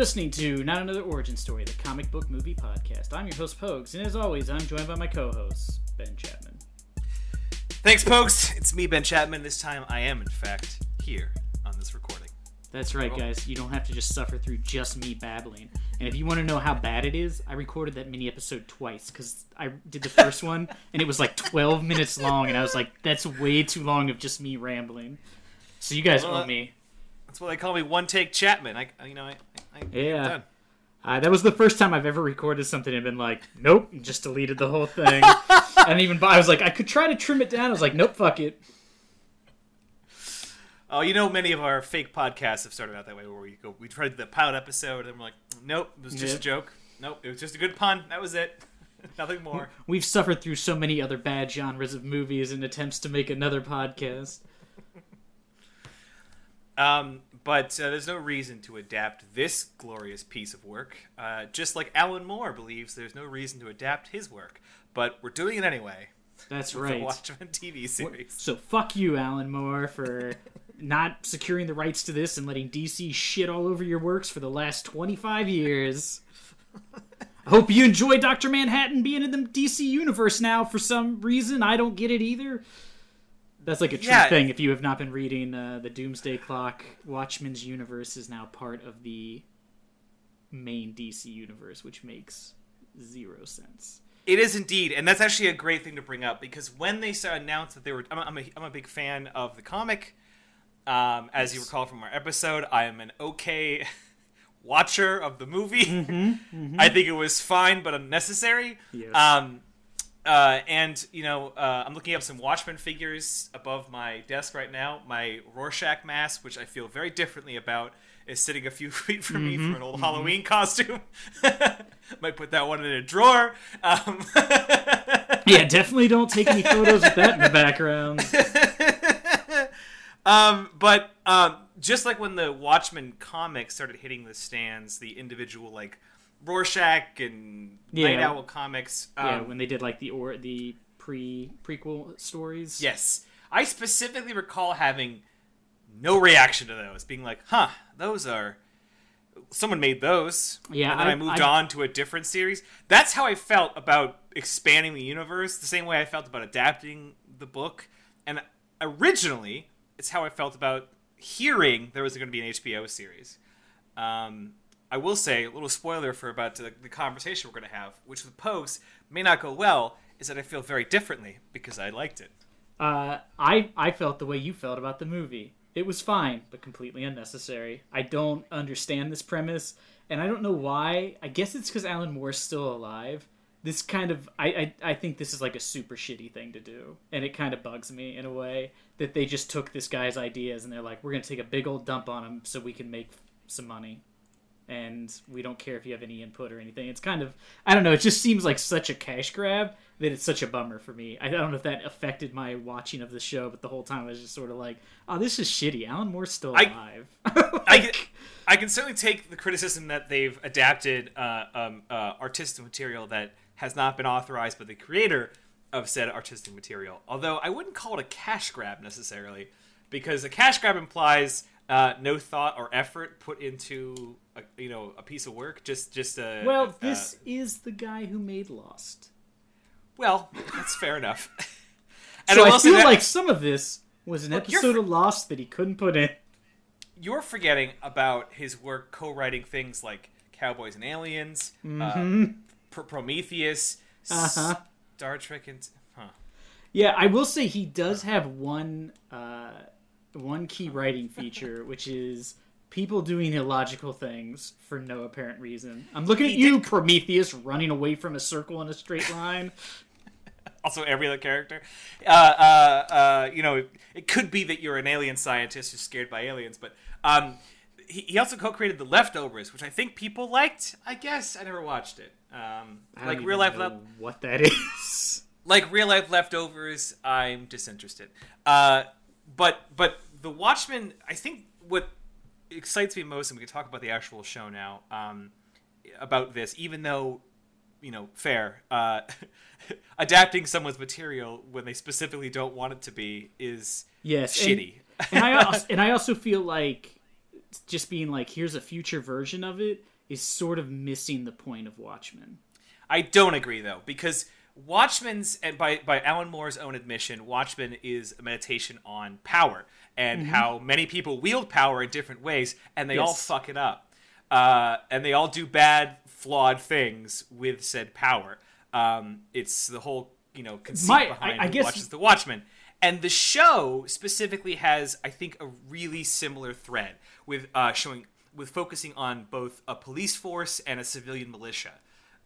Listening to Not Another Origin Story, the comic book movie podcast. I'm your host, Pogues, and as always, I'm joined by my co host, Ben Chapman. Thanks, folks. It's me, Ben Chapman. This time I am, in fact, here on this recording. That's right, guys. You don't have to just suffer through just me babbling. And if you want to know how bad it is, I recorded that mini episode twice because I did the first one and it was like 12 minutes long, and I was like, that's way too long of just me rambling. So you guys Well, owe uh, me. That's why they call me One Take Chapman. I- you know, I, Yeah. Done. Uh, that was the first time I've ever recorded something and been like, nope, just deleted the whole thing. and even I was like, I could try to trim it down. I was like, nope, fuck it. Oh, you know, many of our fake podcasts have started out that way, where we go, we tried the pilot episode, and we're like, nope, it was just Yeah. a joke. Nope, it was just a good pun. That was it. Nothing more. We've suffered through so many other bad genres of movies in attempts to make another podcast. Um, but uh, there's no reason to adapt this glorious piece of work. Uh, just like Alan Moore believes there's no reason to adapt his work, but we're doing it anyway. That's right. The Watchmen TV series. So fuck you, Alan Moore, for not securing the rights to this and letting DC shit all over your works for the last 25 years. I hope you enjoy Dr. Manhattan being in the DC universe now for some reason. I don't get it either. That's like a true Yeah. thing. If you have not been reading uh, the Doomsday Clock, Watchmen's universe is now part of the main DC universe, which makes zero sense. It is indeed, and that's actually a great thing to bring up because when they announced that they were, I'm a, I'm a, I'm a big fan of the comic. Um, as you recall from our episode, I am an okay watcher of the movie. I think it was fine but unnecessary. Yes. Um, uh, and you know, uh, I'm looking up some Watchmen figures above my desk right now. My Rorschach mask, which I feel very differently about, is sitting a few feet from me for an old Halloween costume. Might put that one in a drawer. Um, Yeah, definitely don't take any photos with that in the background. um, but um, just like when the Watchmen comics started hitting the stands, the individual like Rorschach and Night Owl comics. Um, yeah, when they did like the or the pre prequel stories. Yes. I specifically recall having no reaction to those, being like, huh, those are. Someone made those. Yeah, And then I, I- moved I- on to a different series. That's how I felt about expanding the universe, the same way I felt about adapting the book. And originally, it's how I felt about hearing there was going to be an HBO series. Um, I will say, a little spoiler for about the, the conversation we're going to have, which with Pogues may not go well, is that I feel very differently because I liked it. Uh, I I felt the way you felt about the movie. It was fine, but completely unnecessary. I don't understand this premise, and I don't know why. I guess it's because Alan Moore's still alive. This kind of I, I I think this is like a super shitty thing to do, and it kind of bugs me in a way that they just took this guy's ideas and they're like, we're gonna take a big old dump on him so we can make some money. And we don't care if you have any input or anything. It's kind of I don't know. It just seems like such a cash grab that it's such a bummer for me. I don't know if that affected my watching of the show, but the whole time I was just sort of like, "Oh, this is shitty." Alan Moore's still I- alive. I can, I can certainly take the criticism that they've adapted uh, um, uh, artistic material that has not been authorized by the creator of said artistic material. Although I wouldn't call it a cash grab necessarily, because a cash grab implies uh, no thought or effort put into a, you know a piece of work. Just just a well, uh, this is the guy who made Lost, well, that's fair enough. And so I feel that- like some of this was an episode of Lost that he couldn't put in. you're forgetting about his work co-writing things like Cowboys and Aliens, Mm-hmm. uh, Pr- Prometheus, Uh-huh. Star Trek, and huh. Yeah, I will say he does have one uh, one key writing feature, which is people doing illogical things for no apparent reason. I'm looking at you, Prometheus, running away from a circle in a straight line. Also, every other character. Uh, uh, uh, you know, it could be that you're an alien scientist who's scared by aliens, but um, he, he also co-created The Leftovers, which I think people liked. I guess I never watched it. Um, I don't like real life, know le- what that is. like real life leftovers i'm disinterested uh, but but the watchmen i think what excites me most and we can talk about the actual show now um, about this even though you know fair uh, adapting someone's material when they specifically don't want it to be is Yes, and- shitty and I also, and I also feel like just being like, here's a future version of it, is sort of missing the point of Watchmen. I don't agree though, because Watchmen's and by by Alan Moore's own admission, Watchmen is a meditation on power and Mm-hmm. how many people wield power in different ways, and they all Yes. fuck it up, uh, and they all do bad, flawed things with said power. Um, it's the whole you know conceit My- I- behind I who guess- watches the Watchmen. And the show specifically has, I think, a really similar thread with uh, showing, with focusing on both a police force and a civilian militia.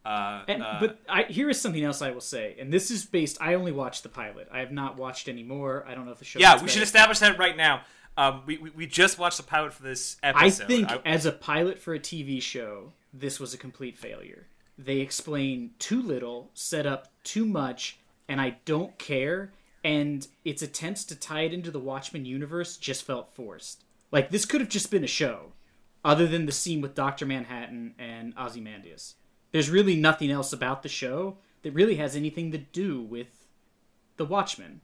Uh, And, uh, but I, here is something else I will say, and this is based. I only watched the pilot. I have not watched any more. I don't know if the show. Yeah, we should establish that right now. Um, we, we, we just watched the pilot for this episode. I think I- as a pilot for a TV show, this was a complete failure. They explain too little, set up too much, and I don't care. And its attempts to tie it into the Watchmen universe just felt forced. Like this could have just been a show, other than the scene with Doctor Manhattan and Ozymandias. There's really nothing else about the show that really has anything to do with the Watchmen.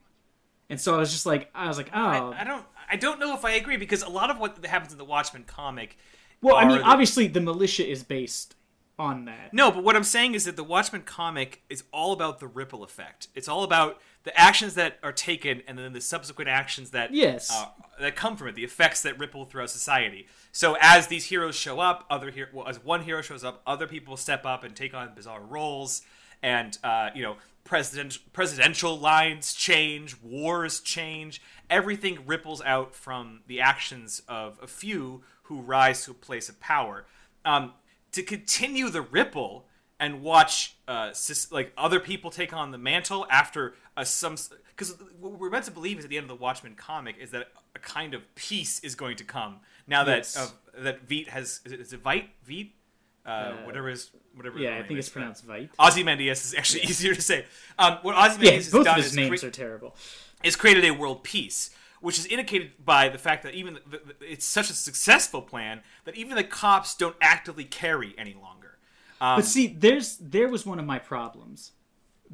And so I was just like, I was like, oh, I, I don't I don't know if I agree because a lot of what happens in the Watchmen comic. well, I mean, the- obviously the militia is based on that. No, but what I'm saying is that the Watchmen comic is all about the ripple effect. It's all about the actions that are taken and then the subsequent actions that Yes. uh, that come from it, the effects that ripple throughout society. So as these heroes show up, other hero, well, as one hero shows up, other people step up and take on bizarre roles, and uh, you know, president presidential lines change, wars change, everything ripples out from the actions of a few who rise to a place of power. Um, to continue the ripple and watch uh, sis- like other people take on the mantle after a some because what we're meant to believe is at the end of the Watchmen comic is that a kind of peace is going to come now that Yes. uh, that Veet has is it, is it Vite Veet uh, whatever is whatever Yeah, I think it's pronounced Vite. Ozymandias is actually easier to say. Um, what Ozymandias Yeah, has both done of his is names cre- are terrible. is created a world peace, which is indicated by the fact that even the, the, it's such a successful plan that even the cops don't actively carry any longer. Um, But see, there's there was one of my problems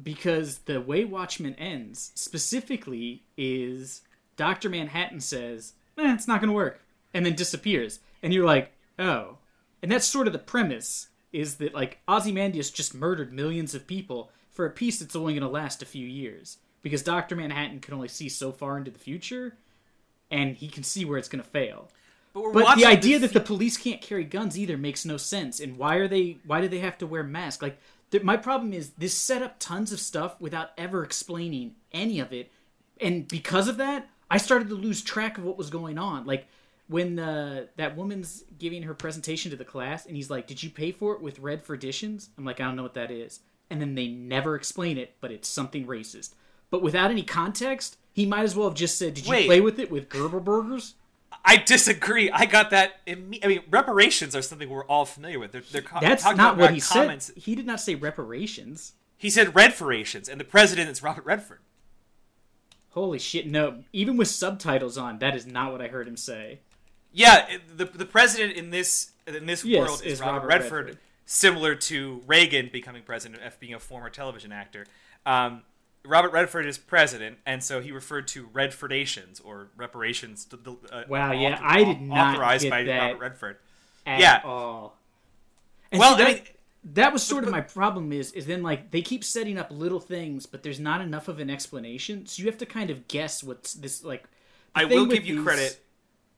because the way Watchmen ends specifically is Doctor Manhattan says, eh, "It's not going to work," and then disappears, and you're like, "Oh," and that's sort of the premise is that like Ozymandias just murdered millions of people for a piece that's only going to last a few years because Doctor Manhattan can only see so far into the future, and he can see where it's going to fail. but we're But the idea the that the police can't carry guns either makes no sense. And why are they? Why do they have to wear masks? Like, th- my problem is this set up tons of stuff without ever explaining any of it, and because of that, I started to lose track of what was going on. Like when uh, that woman's giving her presentation to the class, and he's like, "Did you pay for it with Redfordations?" I'm like, "I don't know what that is," and then they never explain it, but it's something racist. But without any context, he might as well have just said, "Did you Wait. play with it with Gerber burgers?" I disagree. I got that. Imme- I mean, reparations are something we're all familiar with. They're, they're co- That's not what he comments. said. He did not say reparations. He said Redferations, and the president is Robert Redford. Holy shit! No, even with subtitles on, that is not what I heard him say. Yeah, the the president in this in this Yes, world is, is Robert, Robert Redford, Redford. similar to Reagan becoming president being a former television actor. Um, Robert Redford is president, and so he referred to Redfordations or reparations. To, the- uh, Wow, yeah, author- I did not authorized get by that. Robert Redford. Yeah. all. And Well, I that, mean, that was sort of my problem. Is is then like they keep setting up little things, but there's not enough of an explanation, so you have to kind of guess what's this like. I will give you these- credit.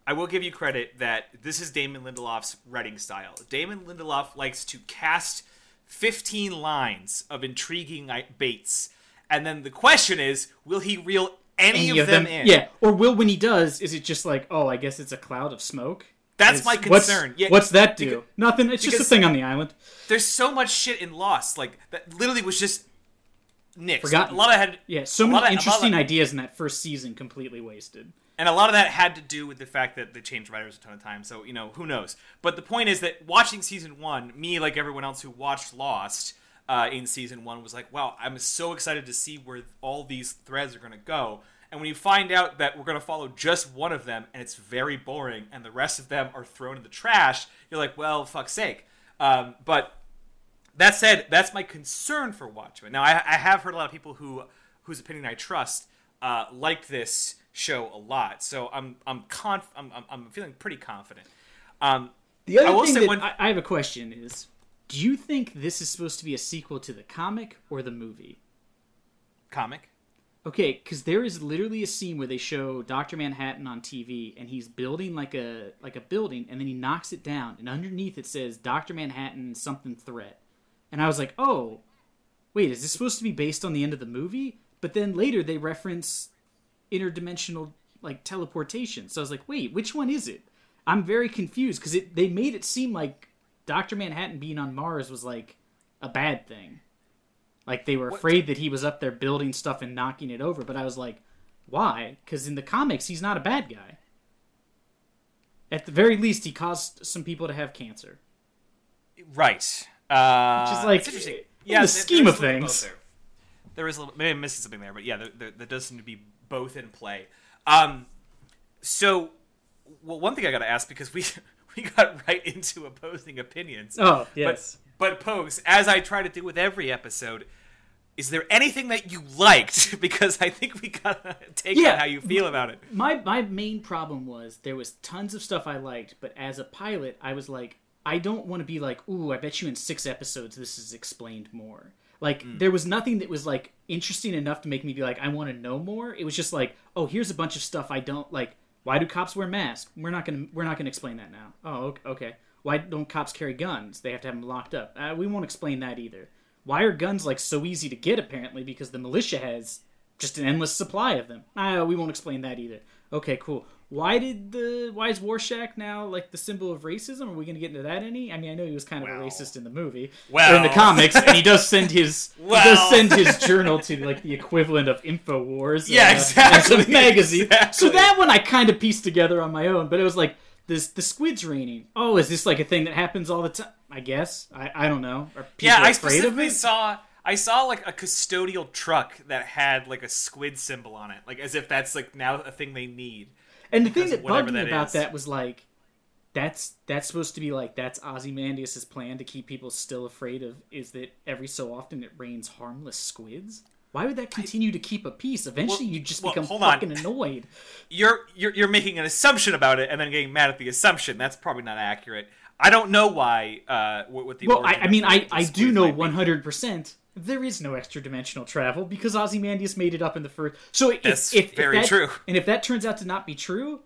I will give you credit that this is Damon Lindelof's writing style. Damon Lindelof likes to cast 15 lines of intriguing baits, and then the question is, will he reel any, Any of, them, in? yeah. Or will when he does, is it just like, oh, I guess it's a cloud of smoke? That's Is- my what's- concern. Yeah, what's that do? because- Nothing. It's just a thing on the island. There's so much shit in Lost, like that literally was just nixed. Forgotten. A lot of had Yeah, so many of- lot of- interesting ideas in that first season completely wasted. and a lot of that had to do with the fact that they changed writers a ton of times. So you know, who knows? But the point is that watching season one, me like everyone else who watched Lost uh, in season one was like, wow, I'm so excited to see where all these threads are going to go. And when you find out that we're going to follow just one of them, and it's very boring, and the rest of them are thrown in the trash, you're like, well, fuck's sake. Um, but that said, that's my concern for Watchmen. Now, I, I have heard a lot of people who whose opinion I trust uh, liked this show a lot, so I'm I'm conf- I'm, I'm, feeling pretty confident. Um, The other thing that one- I, I have a question is, do you think this is supposed to be a sequel to the comic or the movie? comic. Okay, because there is literally a scene where they show Doctor Manhattan on TV, and he's building like a like a building, and then he knocks it down, and underneath it says Doctor Manhattan something threat, and I was like, oh, wait, is this supposed to be based on the end of the movie? But then later they reference interdimensional like teleportation, so I was like, wait, which one is it? I'm very confused because it they made it seem like Doctor Manhattan being on Mars was like a bad thing. Like they were afraid that he was up there building stuff and knocking it over, but I was like, why? Because in the comics, he's not a bad guy. At the very least, he caused some people to have cancer. Right. Uh, Which is like, it's interesting. in Yeah, the scheme of things. there. There is a little. Maybe I'm missing something there, but yeah, there, there, there does seem to be both in play. Um, so, well, one thing I got to ask because we we got right into opposing opinions. Oh yes. But, but Pokes, as I try to do with every episode, is there anything that you liked? because I think we gotta take Yeah. on how you feel about it. my my main problem was there was tons of stuff I liked, but as a pilot, I was like, I don't want to be like, ooh, I bet you in six episodes this is explained more. Like mm. there was nothing that was like interesting enough to make me be like, I want to know more. It was just like, oh, here's a bunch of stuff I don't like. Why do cops wear masks? We're not gonna we're not gonna explain that now. Oh, ok- okay. Why don't cops carry guns? They have to have them locked up. Uh, we won't explain that either. Why are guns like so easy to get? Apparently, because the militia has just an endless supply of them. Ah, we won't explain that either. Okay, cool. Why did the why is Rorschach now like the symbol of racism? Are we going to get into that any? I mean, I know he was kind of a racist in the movie, Well. or in the comics, and he does send his he does send his journal to like the equivalent of Infowars, Yeah, uh, exactly, magazine. So that one I kind of pieced together on my own, but it was like this the squid's raining. Oh, is this like a thing that happens all the time? I guess I I don't know. Are people Yeah, I afraid of specifically it? saw I saw like a custodial truck that had like a squid symbol on it, like as if that's like now a thing they need. And the thing that bugged me that about is. that was like, that's that's supposed to be like that's Ozymandias' plan to keep people still afraid of is that every so often it rains harmless squids. Why would that continue to keep a peace? Eventually, Well- you just well, become hold on. fucking annoyed. You're, you're you're making an assumption about it and then getting mad at the assumption. That's probably not accurate. I don't know why. Uh, what, what the Well, I, I mean, I, I do know one hundred percent there is no extra dimensional travel because Ozymandias made it up in the first. So if, That's if, if very that- true. And if that turns out to not be true,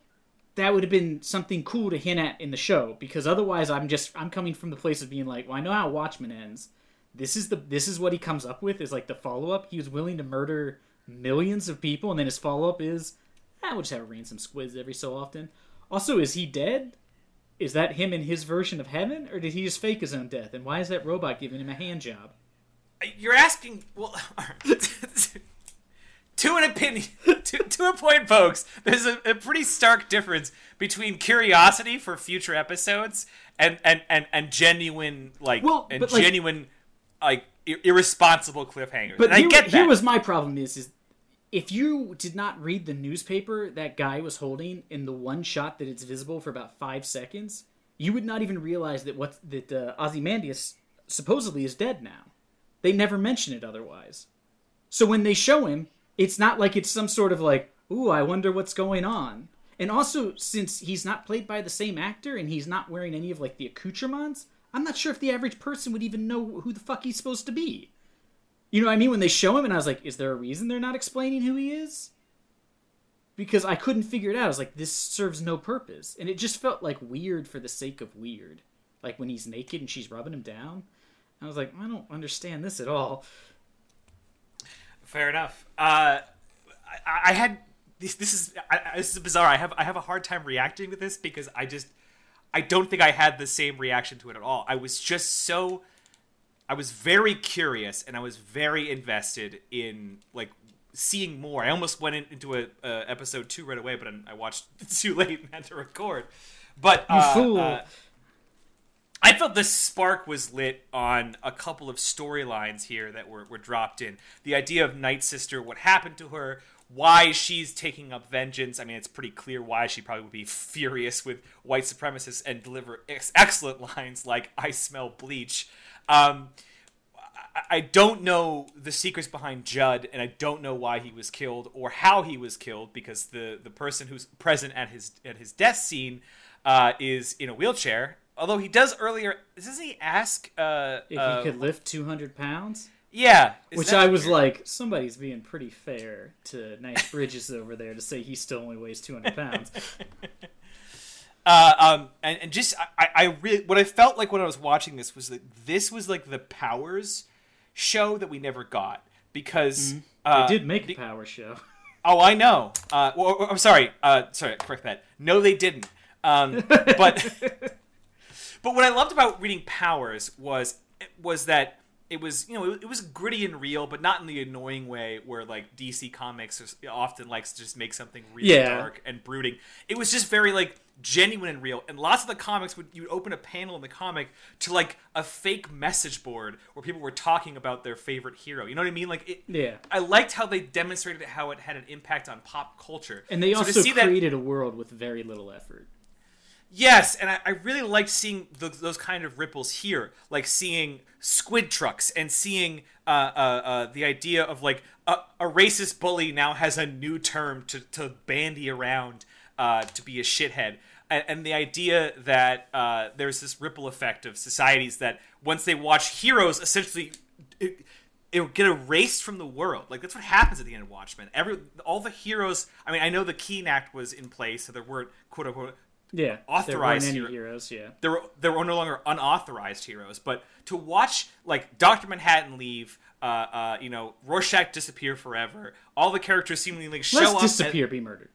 that would have been something cool to hint at in the show. Because otherwise, I'm just I'm coming from the place of being like, well, I know how Watchmen ends. This is the this is what he comes up with is like the follow up. He was willing to murder millions of people, and then his follow up is, ah, we'll just have it rain some squids every so often. Also, is he dead? Is that him in his version of heaven, or did he just fake his own death? And why is that robot giving him a hand job? You're asking well to an opinion to, to a point, folks. There's a, a pretty stark difference between curiosity for future episodes and and and, and genuine like Well, and like- genuine like ir- irresponsible cliffhangers. But and I here, get that. here was my problem: is is if you did not read the newspaper that guy was holding in the one shot that it's visible for about five seconds, you would not even realize that what that uh, Ozymandias supposedly is dead now. They never mention it otherwise. So when they show him, it's not like it's some sort of like, ooh, I wonder what's going on. And also, since he's not played by the same actor and he's not wearing any of like the accoutrements, I'm not sure if the average person would even know who the fuck he's supposed to be. You know what I mean? When they show him, and I was like, is there a reason they're not explaining who he is? Because I couldn't figure it out. I was like, this serves no purpose. And it just felt like weird for the sake of weird. Like when he's naked and she's rubbing him down. I was like, I don't understand this at all. Fair enough. Uh, I, I had this. This is I, I- this is bizarre. I have I have a hard time reacting to this because I just I don't think I had the same reaction to it at all. I was just so I was very curious and I was very invested in like seeing more. I almost went in, into a, uh, episode two right away, but I watched too late and had to record. But You uh, fool. I felt the spark was lit on a couple of storylines here that were, were dropped in. The idea of Night Sister, what happened to her, why she's taking up vengeance. I mean, it's pretty clear why she probably would be furious with white supremacists and deliver ex- excellent lines like, I smell bleach. Um, I- I don't know the secrets behind Judd, and I don't know why he was killed or how he was killed because the, the person who's present at his at his death scene uh, is in a wheelchair. Although he does earlier, doesn't he ask uh, If uh, he could lift 200 pounds? Yeah, Which I was weird? like, somebody's being pretty fair to Nice Bridges over there to say he still only weighs 200 pounds. uh, um, and, and just I, I really what I felt like when I was watching this was that this was like the Powers show that we never got because They uh, did make a be- power show. Oh, I know. Uh, well, I'm sorry. Uh, sorry, correct that. No, they didn't. Um, but but what I loved about reading Powers was was that it was you know it, it was gritty and real, but not in the annoying way where like DC Comics often likes to just make something really Yeah. dark and brooding. It was just very like genuine and real. And lots of the comics would you would open a panel in the comic to like a fake message board where people were talking about their favorite hero. You know what I mean? Like it, Yeah. I liked how they demonstrated how it had an impact on pop culture. And they So to also see that- created a world with very little effort. Yes, and I, I really liked seeing those, those kind of ripples here, like seeing squid trucks and seeing uh, uh, uh, the idea of like a, a racist bully now has a new term to, to bandy around uh, to be a shithead. And, and the idea that uh, there's this ripple effect of societies that once they watch heroes essentially it, it get erased from the world. Like that's what happens at the end of Watchmen. Every all the heroes. I mean, I know the Keene Act was in place, so there weren't quote unquote Yeah. there Authorized hero- heroes, yeah. there were there were no longer unauthorized heroes. But to watch like Doctor Manhattan leave, uh, uh, you know, Rorschach disappear forever, all the characters seemingly like show Let's up. disappear, be murdered.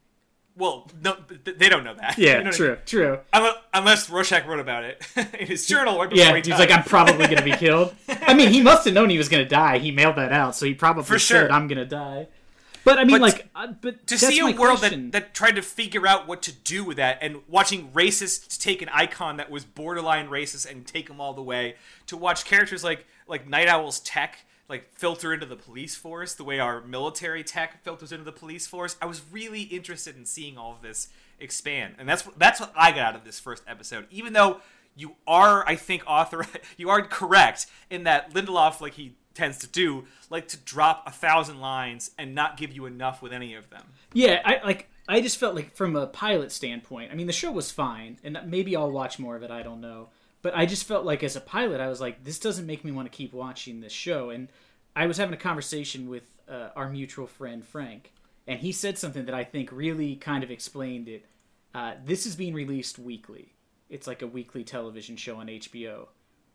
Well, no, they don't know that. Yeah, You know what I true, mean? true. Unless, unless Rorschach wrote about it in his journal right before Yeah, he he's like, I'm probably gonna be killed. I mean, he must have known he was gonna die. He mailed that out, so he probably For said, sure. "I'm gonna die." But I mean, But like, uh, but to see a world question. that, that tried to figure out what to do with that and watching racists take an icon that was borderline racist and take them all the way to watch characters like like night owl's tech like filter into the police force the way our military tech filters into the police force i was really interested in seeing all of this expand and that's that's what i got out of this first episode even though you are i think author you are correct in that lindelof like he tends to do like to drop a thousand lines and not give you enough with any of them Yeah, I like. I just felt like from a pilot standpoint. I mean, the show was fine, and maybe I'll watch more of it. I don't know, but I just felt like as a pilot, I was like, this doesn't make me want to keep watching this show. And I was having a conversation with uh, our mutual friend Frank, and he said something that I think really kind of explained it. Uh, this is being released weekly. It's like a weekly television show on HBO,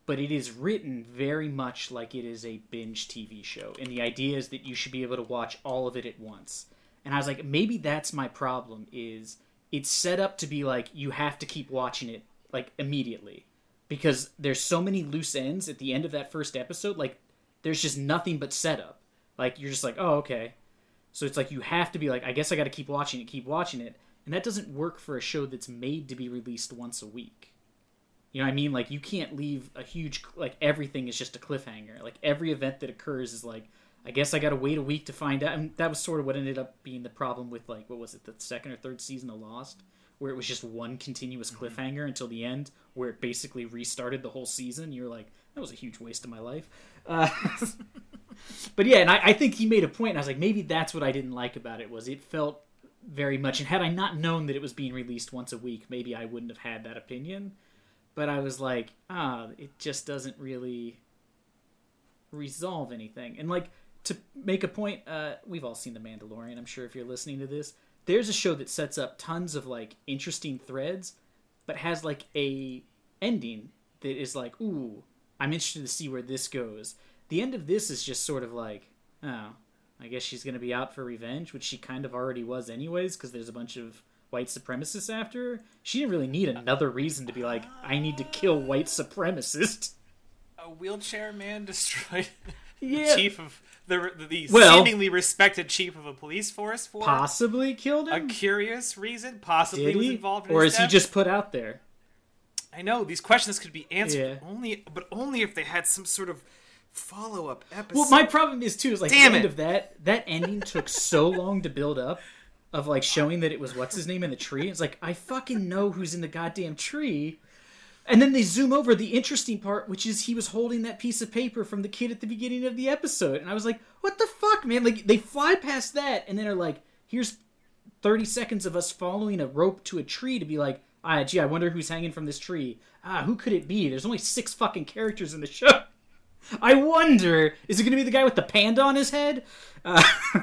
but it is written very much like it is a binge TV show. And the idea is that you should be able to watch all of it at once. And I was like, maybe that's my problem is it's set up to be like you have to keep watching it like immediately because there's so many loose ends at the end of that first episode like there's just nothing but setup. Like you're just like, "Oh, okay." So it's like you have to be like, "I guess I got to keep watching it, keep watching it." And that doesn't work for a show that's made to be released once a week. You know what I mean? Like you can't leave a huge like everything is just a cliffhanger. Like every event that occurs is like I guess I got to wait a week to find out. And that was sort of what ended up being the problem with like what was it, the second or third season of Lost, where it was just one continuous cliffhanger until the end, where it basically restarted the whole season. You're like, that was a huge waste of my life. Uh, but yeah, and I, I think he made a point. And I was like, maybe that's what I didn't like about it was it felt very much. And had I not known that it was being released once a week, maybe I wouldn't have had that opinion. But I was like, ah, it just doesn't really resolve anything. And like to make a point, uh, we've all seen The Mandalorian. I'm sure if you're listening to this, there's a show that sets up tons of like interesting threads, but has like a ending that is like, ooh, I'm interested to see where this goes. The end of this is just sort of like, oh, I guess she's gonna be out for revenge, which she kind of already was anyways, because there's a bunch of white supremacists after. She didn't really need another reason to be like, I need to kill white supremacists. a wheelchair man destroyed Yeah. the chief of the the Well- seemingly respected chief of a police force for Possibly killed him. a curious reason. Possibly was involved in Or is he just put out there? I know these questions could be answered Yeah. only, but only if they had some sort of follow up episode. Well, my problem is too is like Damn the end it. of that that ending took so long to build up of like showing that it was what's his name in the tree. It's like I fucking know who's in the goddamn tree. And then they zoom over the interesting part, which is he was holding that piece of paper from the kid at the beginning of the episode. And I was like, what the fuck, man? Like they fly past that and then are like, here's 30 seconds of us following a rope to a tree to be like, ah, gee, I wonder who's hanging from this tree. Ah, who could it be? There's only six fucking characters in the show. I wonder, is it going to be the guy with the panda on his head? Uh,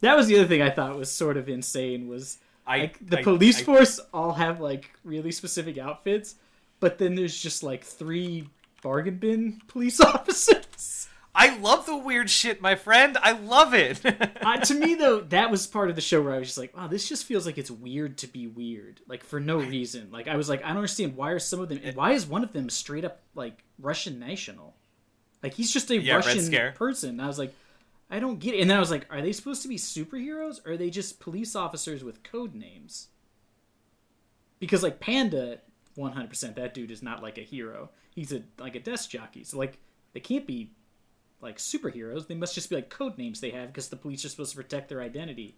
that was the other thing I thought was sort of insane. Was I, like the I- police I- force all have like really specific outfits, but then there's just like three bargain bin police officers. I love the weird shit, my friend. I love it. uh, to me though, that was part of the show where I was just like, wow, this just feels like it's weird to be weird, like for no reason. Like I was like, I don't understand why are some of them, and why is one of them straight up like Russian national? Like he's just a Yeah, Russian person. And I was like, I don't get it. And then I was like, are they supposed to be superheroes, or are they just police officers with code names? Because like Panda, one hundred percent, that dude is not like a hero. He's a like a desk jockey. So like they can't be like superheroes. They must just be like code names they have because the police are supposed to protect their identity.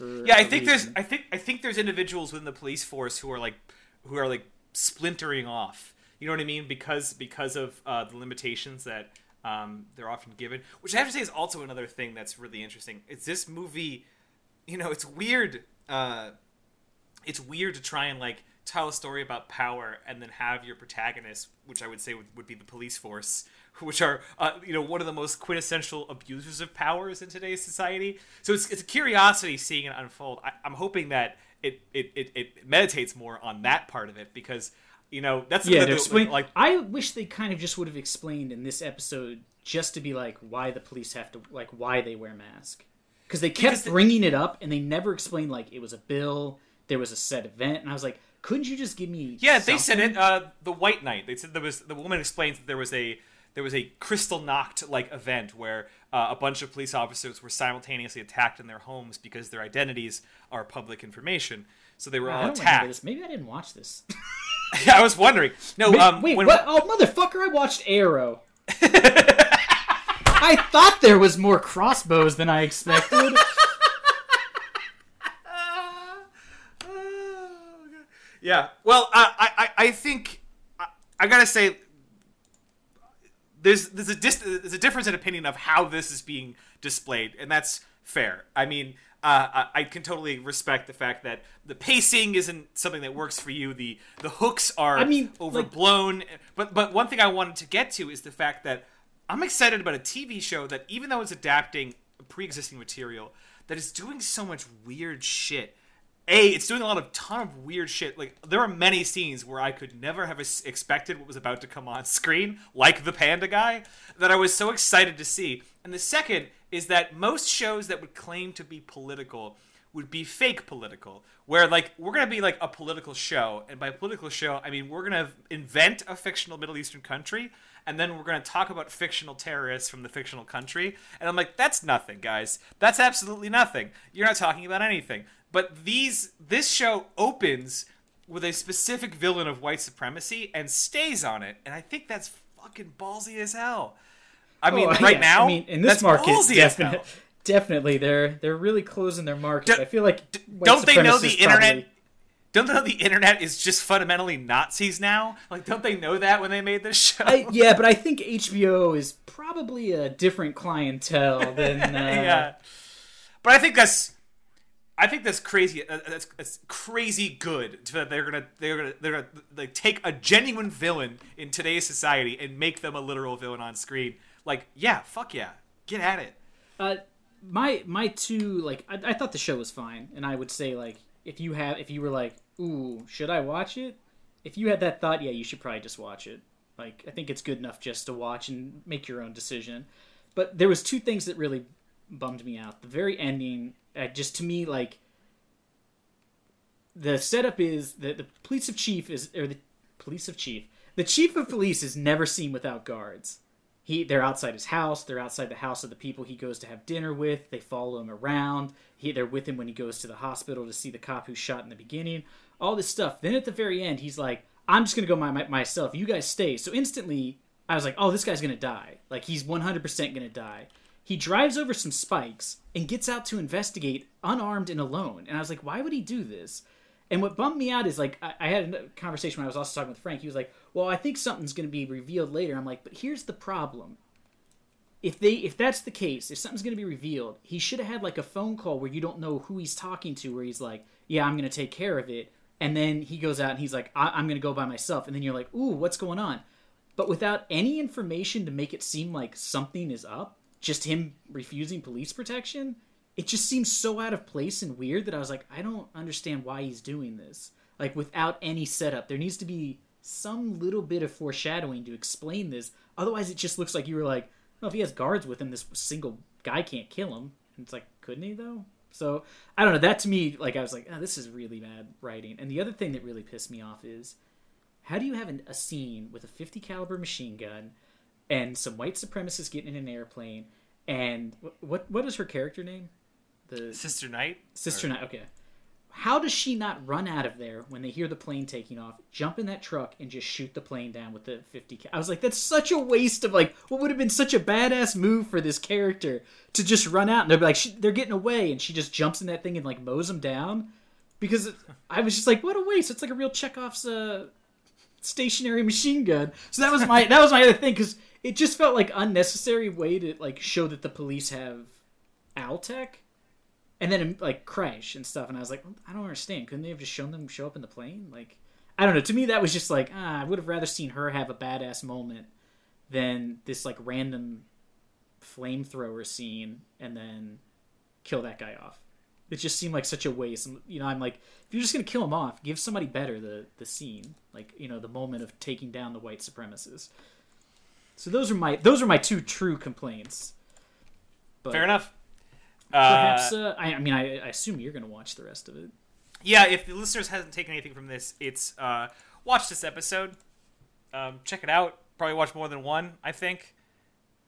Yeah, I think there's. I think I think there's individuals within the police force who are like who are like splintering off. You know what I mean? Because because of uh, the limitations that um, they're often given. Which I have to say is also another thing that's really interesting. It's this movie. You know, it's weird. Uh, it's weird to try and like tell a story about power and then have your protagonist, which I would say would, would be the police force, which are uh, you know one of the most quintessential abusers of powers in today's society. So it's, it's a curiosity seeing it unfold. I, I'm hoping that it, it, it, it meditates more on that part of it because you know that's yeah. the- To explain, like I wish they kind of just would have explained in this episode just to be like why the police have to like why they wear masks because they kept Because the- bringing it up and they never explained like it was a bill, there was a set event, and I was like, couldn't you just give me? Yeah, they said something? it. Uh, the White Night. They said there was the woman explains that there was a there was a Kristallnacht like event where uh, a bunch of police officers were simultaneously attacked in their homes because their identities are public information. So they were all attacked. Maybe I didn't watch this. yeah, I was wondering. No, Wait, um, wait when, what? Oh, motherfucker! I watched Arrow. I thought there was more crossbows than I expected. yeah. Well, I I, I think I, I gotta say there's there's a dis- there's a difference in opinion of how this is being displayed, and that's fair. I mean, uh, I, can totally respect the fact that the pacing isn't something that works for you. The the hooks are I mean, like- overblown. but but one thing I wanted to get to is the fact that I'm excited about a TV show that even though it's adapting pre-existing material, that is doing so much weird shit. A, it's doing a lot of ton of weird shit. Like there are many scenes where I could never have expected what was about to come on screen, like the panda guy, that I was so excited to see. And the second is that most shows that would claim to be political would be fake political, where like we're gonna be like a political show, and by political show I mean we're gonna invent a fictional Middle Eastern country, and then we're gonna talk about fictional terrorists from the fictional country, and I'm like that's nothing, guys. That's absolutely nothing. You're not talking about anything. But these this show opens with a specific villain of white supremacy and stays on it, and I think that's fucking ballsy as hell. I mean, Oh, right yeah. now, I mean, in this market, definitely, definitely, they're they're really closing their market. Do- I feel like don't they know the internet? probably- Don't they know the internet is just fundamentally Nazis now? Like, don't they know that when they made this show? I, yeah, but I think HBO is probably a different clientele than. Uh, yeah, but I think that's, I think that's crazy. uh, That's, that's crazy good. to- That they're gonna, they're gonna, they're gonna like take a genuine villain in today's society and make them a literal villain on screen. Like, yeah, fuck yeah, get at it. Uh, my my two like I, I thought the show was fine, and I would say like if you have if you were like ooh should I watch it? If you had that thought, yeah, you should probably just watch it. Like I think it's good enough just to watch and make your own decision. But there was two things that really bummed me out. The very ending, uh, just to me like the setup is that the police of chief is or the police of chief the chief of police is never seen without guards he they're outside his house they're outside the house of the people he goes to have dinner with they follow him around he, they're with him when he goes to the hospital to see the cop who's shot in the beginning all this stuff. Then at the very end he's like i'm just gonna go my, my, myself you guys stay. So instantly i was like oh this guy's gonna die. Like he's 100% gonna die. He drives over some spikes and gets out to investigate unarmed and alone. And i was like why would he do this and what bummed me out is like I, I had a conversation when I was also talking with Frank. He was like, "Well, I think something's going to be revealed later." I'm like, "But here's the problem. If they if that's the case, if something's going to be revealed, he should have had like a phone call where you don't know who he's talking to, where he's like, "Yeah, I'm going to take care of it." and then he goes out and he's like, I- "I'm gonna go by myself," and then you're like, "Ooh, what's going on?" But without any information to make it seem like something is up, just him refusing police protection, it just seems so out of place and weird that I was like, I don't understand why he's doing this. Like without any setup, there needs to be some little bit of foreshadowing to explain this. Otherwise, it just looks like you were like, well, if he has guards with him, this single guy can't kill him. And it's like, couldn't he though? So I don't know. That to me, like, I was like, oh, this is really bad writing. And the other thing that really pissed me off is, how do you have an, a scene with a 50 caliber machine gun and some white supremacists getting in an airplane? And what what, what is her character name? The Sister Night. Sister Or- Night. Okay. How does she not run out of there when they hear the plane taking off, jump in that truck, and just shoot the plane down with the 50? Ca- I was like, that's such a waste of like what would have been such a badass move for this character to just run out and they're like, she, they're getting away, and she just jumps in that thing and like mows them down. Because it- I was just like, what a waste! It's like a real Chekhov's uh, stationary machine gun. So that was my that was my other thing because it just felt like unnecessary way to like show that the police have Altec and then like crash and stuff and i was like i don't understand. Couldn't they have just shown them show up in the plane? Like i don't know. To me that was just like ah, i would have rather seen her have a badass moment than this like random flamethrower scene and then kill that guy off. It just seemed like such a waste. You know i'm like if you're just gonna kill him off give somebody better the the scene like you know the moment of taking down the white supremacists. So those are my those are my two true complaints. But Fair enough. Perhaps Uh, uh, I, I mean I, I assume you're gonna watch the rest of it yeah, if the listeners hasn't taken anything from this, it's uh, watch this episode, um, check it out. Probably watch more than one. I think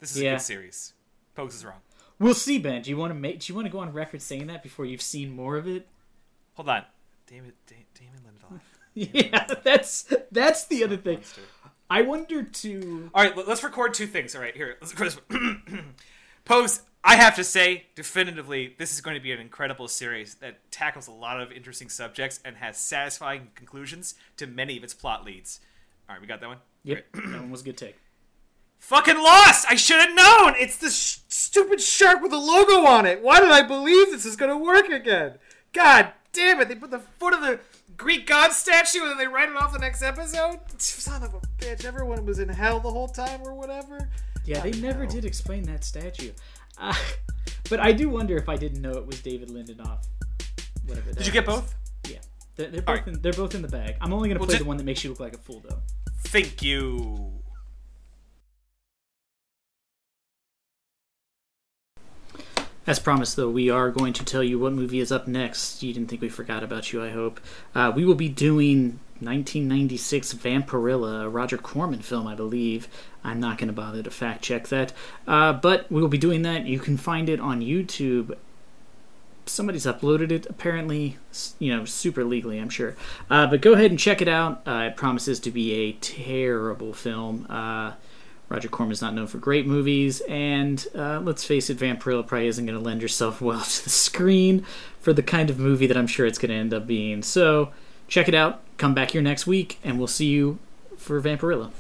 this is a good series. Pokes is wrong. We'll see, Ben. Do you want to make? Do you want to go on record saying that before you've seen more of it? Hold on, David. Da- Damon Lindelof. Yeah, that's that's the other thing. Monster. I wonder to. All right, let- let's record two things. All right, here. Let's record this. Pose. I have to say, definitively, this is going to be an incredible series that tackles a lot of interesting subjects and has satisfying conclusions to many of its plot leads. All right, we got that one. Yep, that one was a good take. Fucking lost! I should have known! It's the sh- stupid shark with a logo on it! Why did I believe this is gonna work again? God damn it! They put the foot of the Greek god statue and then they write it off the next episode? Son of a bitch, everyone was in hell the whole time or whatever. Yeah, they never did explain that statue. Uh, but I do wonder if I didn't know it was David Lindelof. Whatever. that Did you get both? Yeah, they're, they're both. right. In, they're both in the bag. I'm only gonna Well, play the one that makes you look like a fool, though. Thank you. As promised, though, we are going to tell you what movie is up next. You didn't think we forgot about you, I hope. Uh, we will be doing 1996 Vampirella, a Roger Corman film, I believe. I'm not going to bother to fact check that. Uh, but we will be doing that. You can find it on YouTube. Somebody's uploaded it, apparently, you know, super legally, I'm sure. Uh, but go ahead and check it out. Uh, it promises to be a terrible film. Roger Corman's not known for great movies, and uh, let's face it, Vampirella probably isn't going to lend herself well to the screen for the kind of movie that I'm sure it's going to end up being. So check it out. Come back here next week, and we'll see you for Vampirella.